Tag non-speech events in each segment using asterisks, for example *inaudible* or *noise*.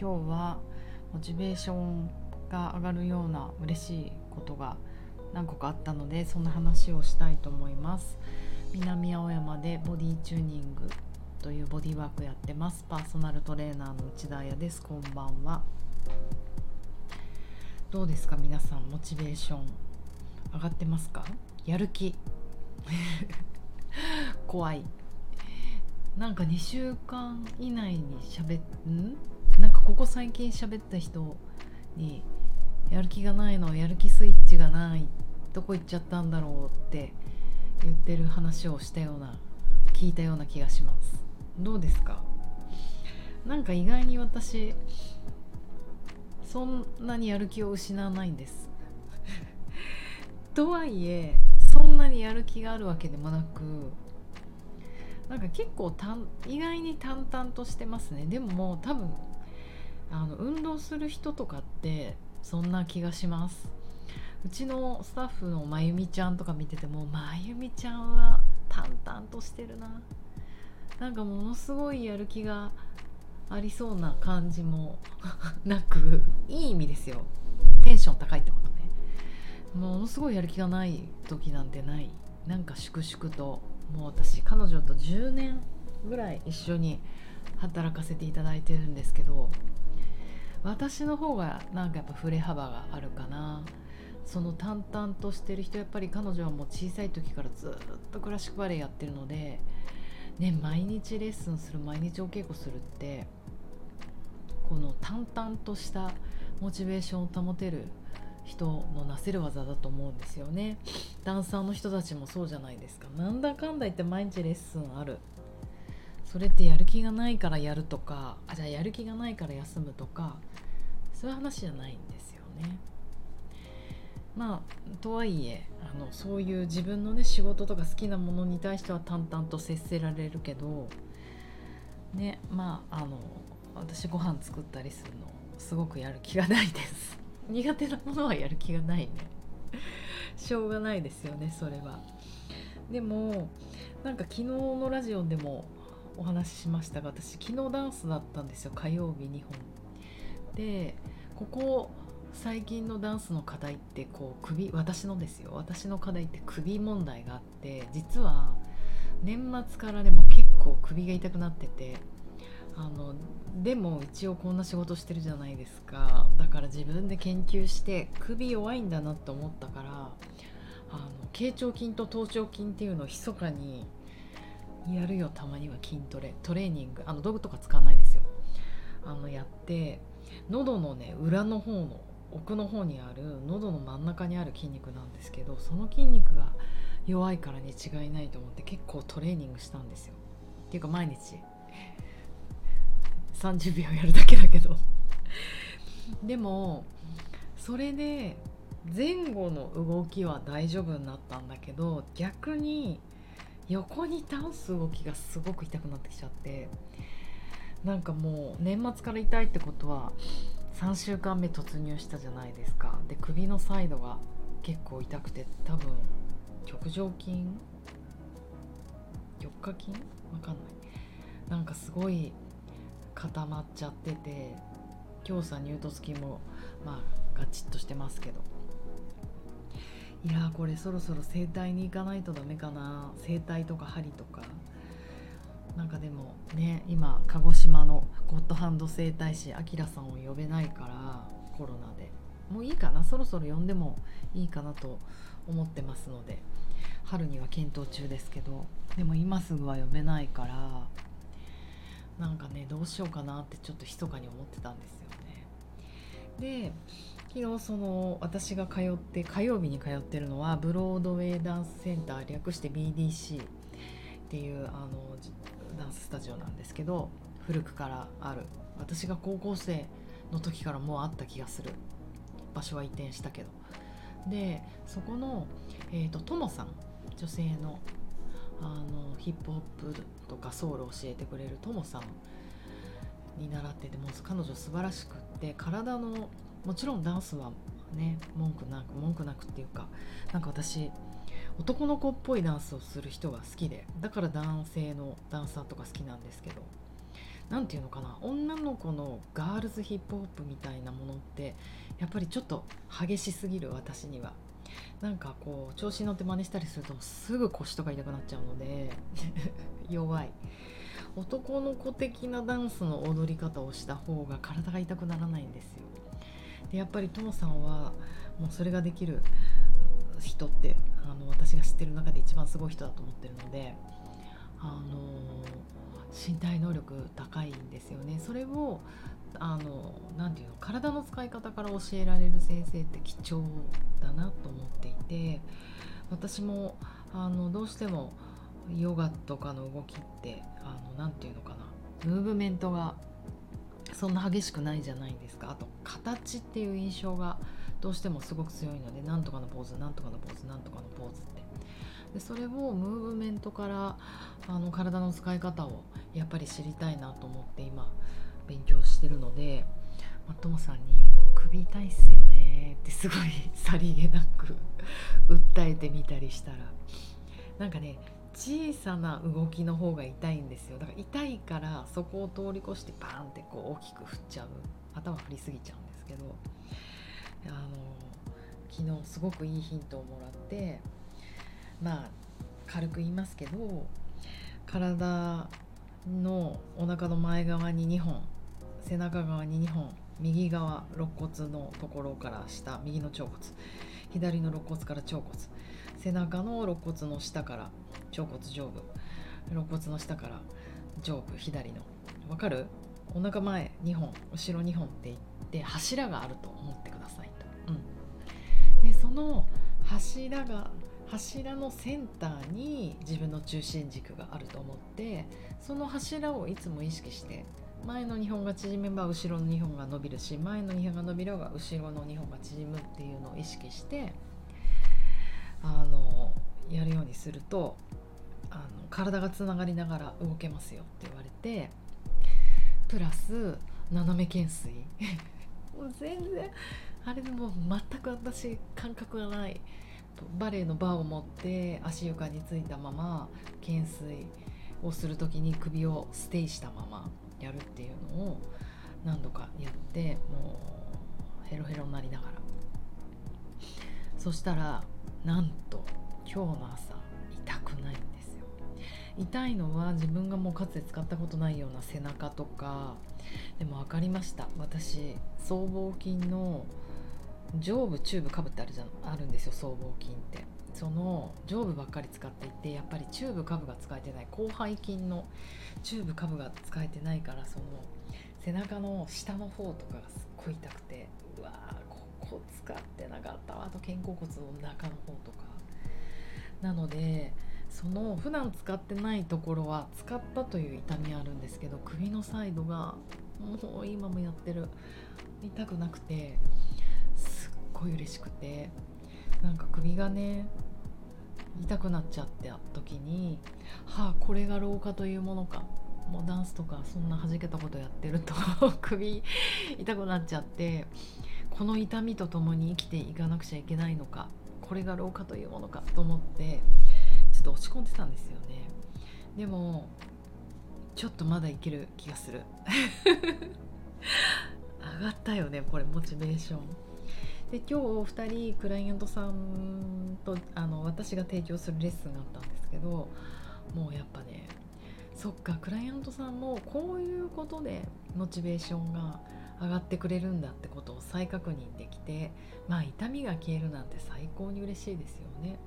今日はモチベーションが上がるような嬉しいことが何個かあったのでそんな話をしたいと思います。南青山でボディチューニングというボディワークやってます。パーソナルトレーナーの内田彩です。こんばんは。どうですか？皆さんモチベーション上がってますか？やる気？*laughs* 怖い。なんか2週間以内にしゃべん？ここ最近喋った人にやる気がないのやる気スイッチがないどこ行っちゃったんだろうって言ってる話をしたような聞いたような気がします。どうですか？なんか意外に私そんなにやる気を失わないんです。*laughs* とはいえそんなにやる気があるわけでもなくなんか結構意外に淡々としてますね。でももう多分あの運動する人とかってそんな気がします。うちのスタッフのまゆみちゃんとか見ててもまゆみちゃんは淡々としてるな。なんかものすごいやる気がありそうな感じも *laughs* なくいい意味ですよ。テンション高いってことね。ものすごいやる気がない時なんてない。なんか粛々と。もう私彼女と10年ぐらい一緒に働かせていただいてるんですけど私の方がなんかやっぱ振れ幅があるかな。その淡々としてる人やっぱり彼女はもう小さい時からずっとクラシックバレエやってるので、ね、毎日レッスンする毎日お稽古するってこの淡々としたモチベーションを保てる人のなせる技だと思うんですよね。ダンサーの人たちもそうじゃないですか。なんだかんだ言って毎日レッスンある。それってやる気がないからやるとかあじゃあやる気がないから休むとかそういう話じゃないんですよね。まあとはいえあのそういう自分のね仕事とか好きなものに対しては淡々と接せられるけどねまああの私ご飯作ったりするのすごくやる気がないです。*laughs* 苦手なものはやる気がないね。しょうがないですよねそれは。でもなんか昨日のラジオでもお話ししましたが私昨日ダンスだったんですよ火曜日2本。でここ最近のダンスの課題ってこう首私のですよ。私の課題って首問題があって実は年末からでも結構首が痛くなっててあのでも一応こんな仕事してるじゃないですか。だから自分で研究して首弱いんだなって思ったからあの頸腸筋と頭頂筋っていうのを密かにやるよたまには筋トレトレーニングあの道具とか使わないですよ。あのやって喉のね裏の方の奥の方にある喉の真ん中にある筋肉なんですけどその筋肉が弱いからに違いないと思って結構トレーニングしたんですよ。っていうか毎日。*laughs* 30秒やるだけだけど。*laughs* でもそれで前後の動きは大丈夫になったんだけど逆に横に倒す動きがすごく痛くなってきちゃってなんかもう年末から痛いってことは3週間目突入したじゃないですか。で首のサイドが結構痛くて多分極上筋4日筋？わかんない。なんかすごい固まっちゃってて強さ乳突筋もまあガチッとしてますけど。いやこれそろそろ整体に行かないとダメかな。整体とか針とか。なんかでもね今鹿児島のゴッドハンド整体師あきらさんを呼べないからコロナで。もういいかな。そろそろ呼んでもいいかなと思ってますので。春には検討中ですけど。でも今すぐは呼べないからなんかねどうしようかなってちょっと密かに思ってたんですよね。で昨日その私が通って火曜日に通ってるのはブロードウェイダンスセンター略して BDC っていうあのダンススタジオなんですけど古くからある。私が高校生の時からもうあった気がする。場所は移転したけど。でそこの、えーと、ともさん女性のあのヒップホップとかソウルを教えてくれるともさんに習っててもう彼女素晴らしくって体のもちろんダンスはね文句なく文句なくっていうかなんか私男の子っぽいダンスをする人が好きでだから男性のダンサーとか好きなんですけど何て言うのかな女の子のガールズヒップホップみたいなものってやっぱりちょっと激しすぎる私には。なんかこう調子に乗って真似したりするとすぐ腰とか痛くなっちゃうので *laughs* 弱い男の子的なダンスの踊り方をした方が体が痛くならないんですよでやっぱりともさんはもうそれができる人ってあの私が知ってる中で一番すごい人だと思ってるのであの身体能力高いんですよね。それをあのなていうの体の使い方から教えられる先生って貴重だなと思っていて私もあのどうしてもヨガとかの動きって何て言うのかなムーブメントがそんな激しくないじゃないですか。あと形っていう印象がどうしてもすごく強いのでなんとかのポーズなんとかのポーズなんとかのポーズって。でそれをムーブメントからあの体の使い方をやっぱり知りたいなと思って今勉強してるのでまともさんに「首痛いっすよね」ってすごいさりげなく *laughs* 訴えてみたりしたらなんかね小さな動きの方が痛いんですよ。だから痛いからそこを通り越してバーンってこう大きく振っちゃう。頭振りすぎちゃうんですけど。あの昨日すごくいいヒントをもらってまあ軽く言いますけど体のお腹の前側に2本背中側に2本右側肋骨のところから下右の腸骨左の肋骨から腸骨背中の肋骨の下から腸骨上部。肋骨の下から上部左の。わかる？お腹前2本後ろ2本って言って柱があると思ってくださいと、うん、でその柱が柱のセンターに自分の中心軸があると思ってその柱をいつも意識して前の2本が縮めば後ろの2本が伸びるし前の2本が伸びれば後ろの2本が縮むっていうのを意識してあのやるようにするとあの体がつながりながら動けますよって言われてプラス斜め懸垂。*laughs* もう全然あれでも全く私感覚がないバレエのバーを持って足床についたまま懸垂をする時に首をステイしたままやるっていうのを何度かやってもうヘロヘロになりながら。そしたらなんと今日の朝痛いのは自分がもうかつて使ったことないような背中とか。でも分かりました。私僧帽筋の上部チューブかぶってあるじゃん。あるんですよ僧帽筋って。その上部ばっかり使っていてやっぱりチューブ下部が使えてない。広背筋のチューブ下部が使えてないからその背中の下の方とかがすっごい痛くて。うわーここ使ってなかったわ。あと肩甲骨の中の方とか。なのでその普段使ってないところは使ったという痛みあるんですけど首のサイドがもう今もやってる。痛くなくてすっごい嬉しくてなんか首がね痛くなっちゃった時にはあこれが老化というものかもうダンスとかそんな弾けたことやってると *laughs* 首痛くなっちゃってこの痛みとともに生きていかなくちゃいけないのかこれが老化というものかと思ってちょっと落ち込んでたんですよね。でもちょっとまだいける気がする。*laughs* 上がったよねこれモチベーション。で今日2人クライアントさんとあの私が提供するレッスンがあったんですけどもうやっぱねそっかクライアントさんもこういうことでモチベーションが上がってくれるんだってことを再確認できてまあ痛みが消えるなんて最高に嬉しいですよね。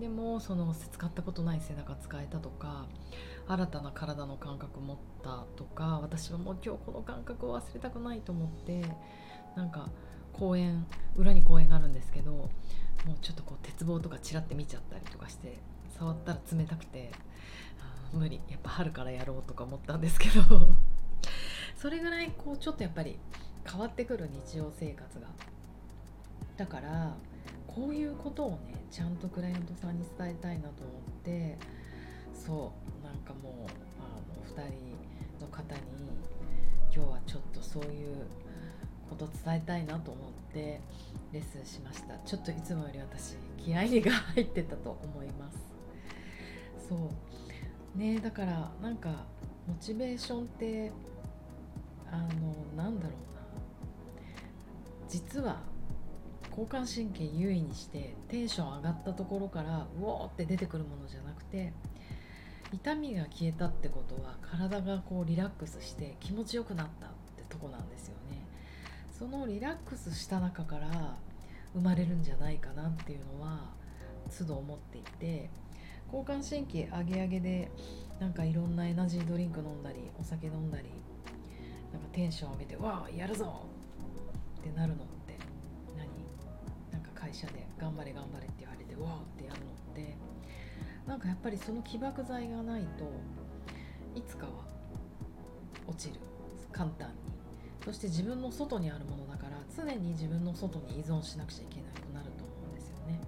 でもその使ったことない背中使えたとか新たな体の感覚持ったとか私はもう今日この感覚を忘れたくないと思ってなんか公園裏に公園があるんですけどもうちょっとこう鉄棒とかちらって見ちゃったりとかして触ったら冷たくて無理やっぱ春からやろうとか思ったんですけど。*laughs* それぐらいこうちょっとやっぱり変わってくる日常生活が。だからこういうことをねちゃんとクライアントさんに伝えたいなと思ってそうなんかもうあの2人の方に今日はちょっとそういうこと伝えたいなと思ってレッスンしました。ちょっといつもより私気合が入ってたと思います。そう。ねだからなんかモチベーションってあのなんだろうな。実は交感神経優位にしてテンション上がったところからうおーって出てくるものじゃなくて痛みが消えたってことは体がこうリラックスして気持ちよくなったってとこなんですよねそのリラックスした中から生まれるんじゃないかなっていうのは都度思っていて交感神経上げ上げでなんかいろんなエナジードリンク飲んだりお酒飲んだりなんかテンション上げて「わあやるぞ!」ってなるのっ社で「頑張れ頑張れ」って言われて「わあ!」ってやるのってなんかやっぱりその起爆剤がないといつかは落ちる。簡単に。そして自分の外にあるものだから常に自分の外に依存しなくちゃいけなくなると思うんですよね。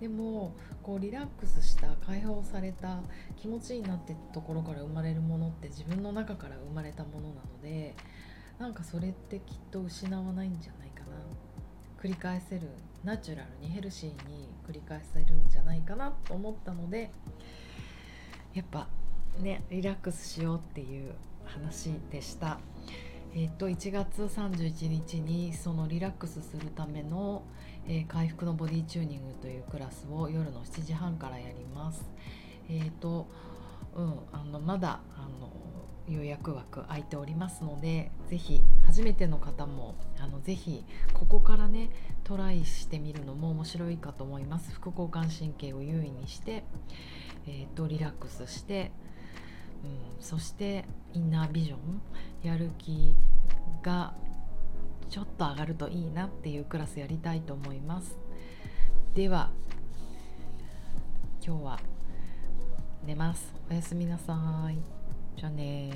でもこうリラックスした解放された気持ちいいなってところから生まれるものって自分の中から生まれたものなのでなんかそれってきっと失わないんじゃないかな。繰り返せるナチュラルにヘルシーに繰り返せるんじゃないかなと思ったのでやっぱねリラックスしようっていう話でした。えー、と1月31日にそのリラックスするための、えー、回復のボディチューニングというクラスを夜の7時半からやります。えーとうん、あのまだあの予約枠空いておりますのでぜひ初めての方もあのぜひここからねトライしてみるのも面白いかと思います。副交感神経を優位にして、えーと、リラックスして、うん、そしてインナービジョンやる気がちょっと上がるといいなっていうクラスやりたいと思います。では今日は寝ます。おやすみなさい。 전에.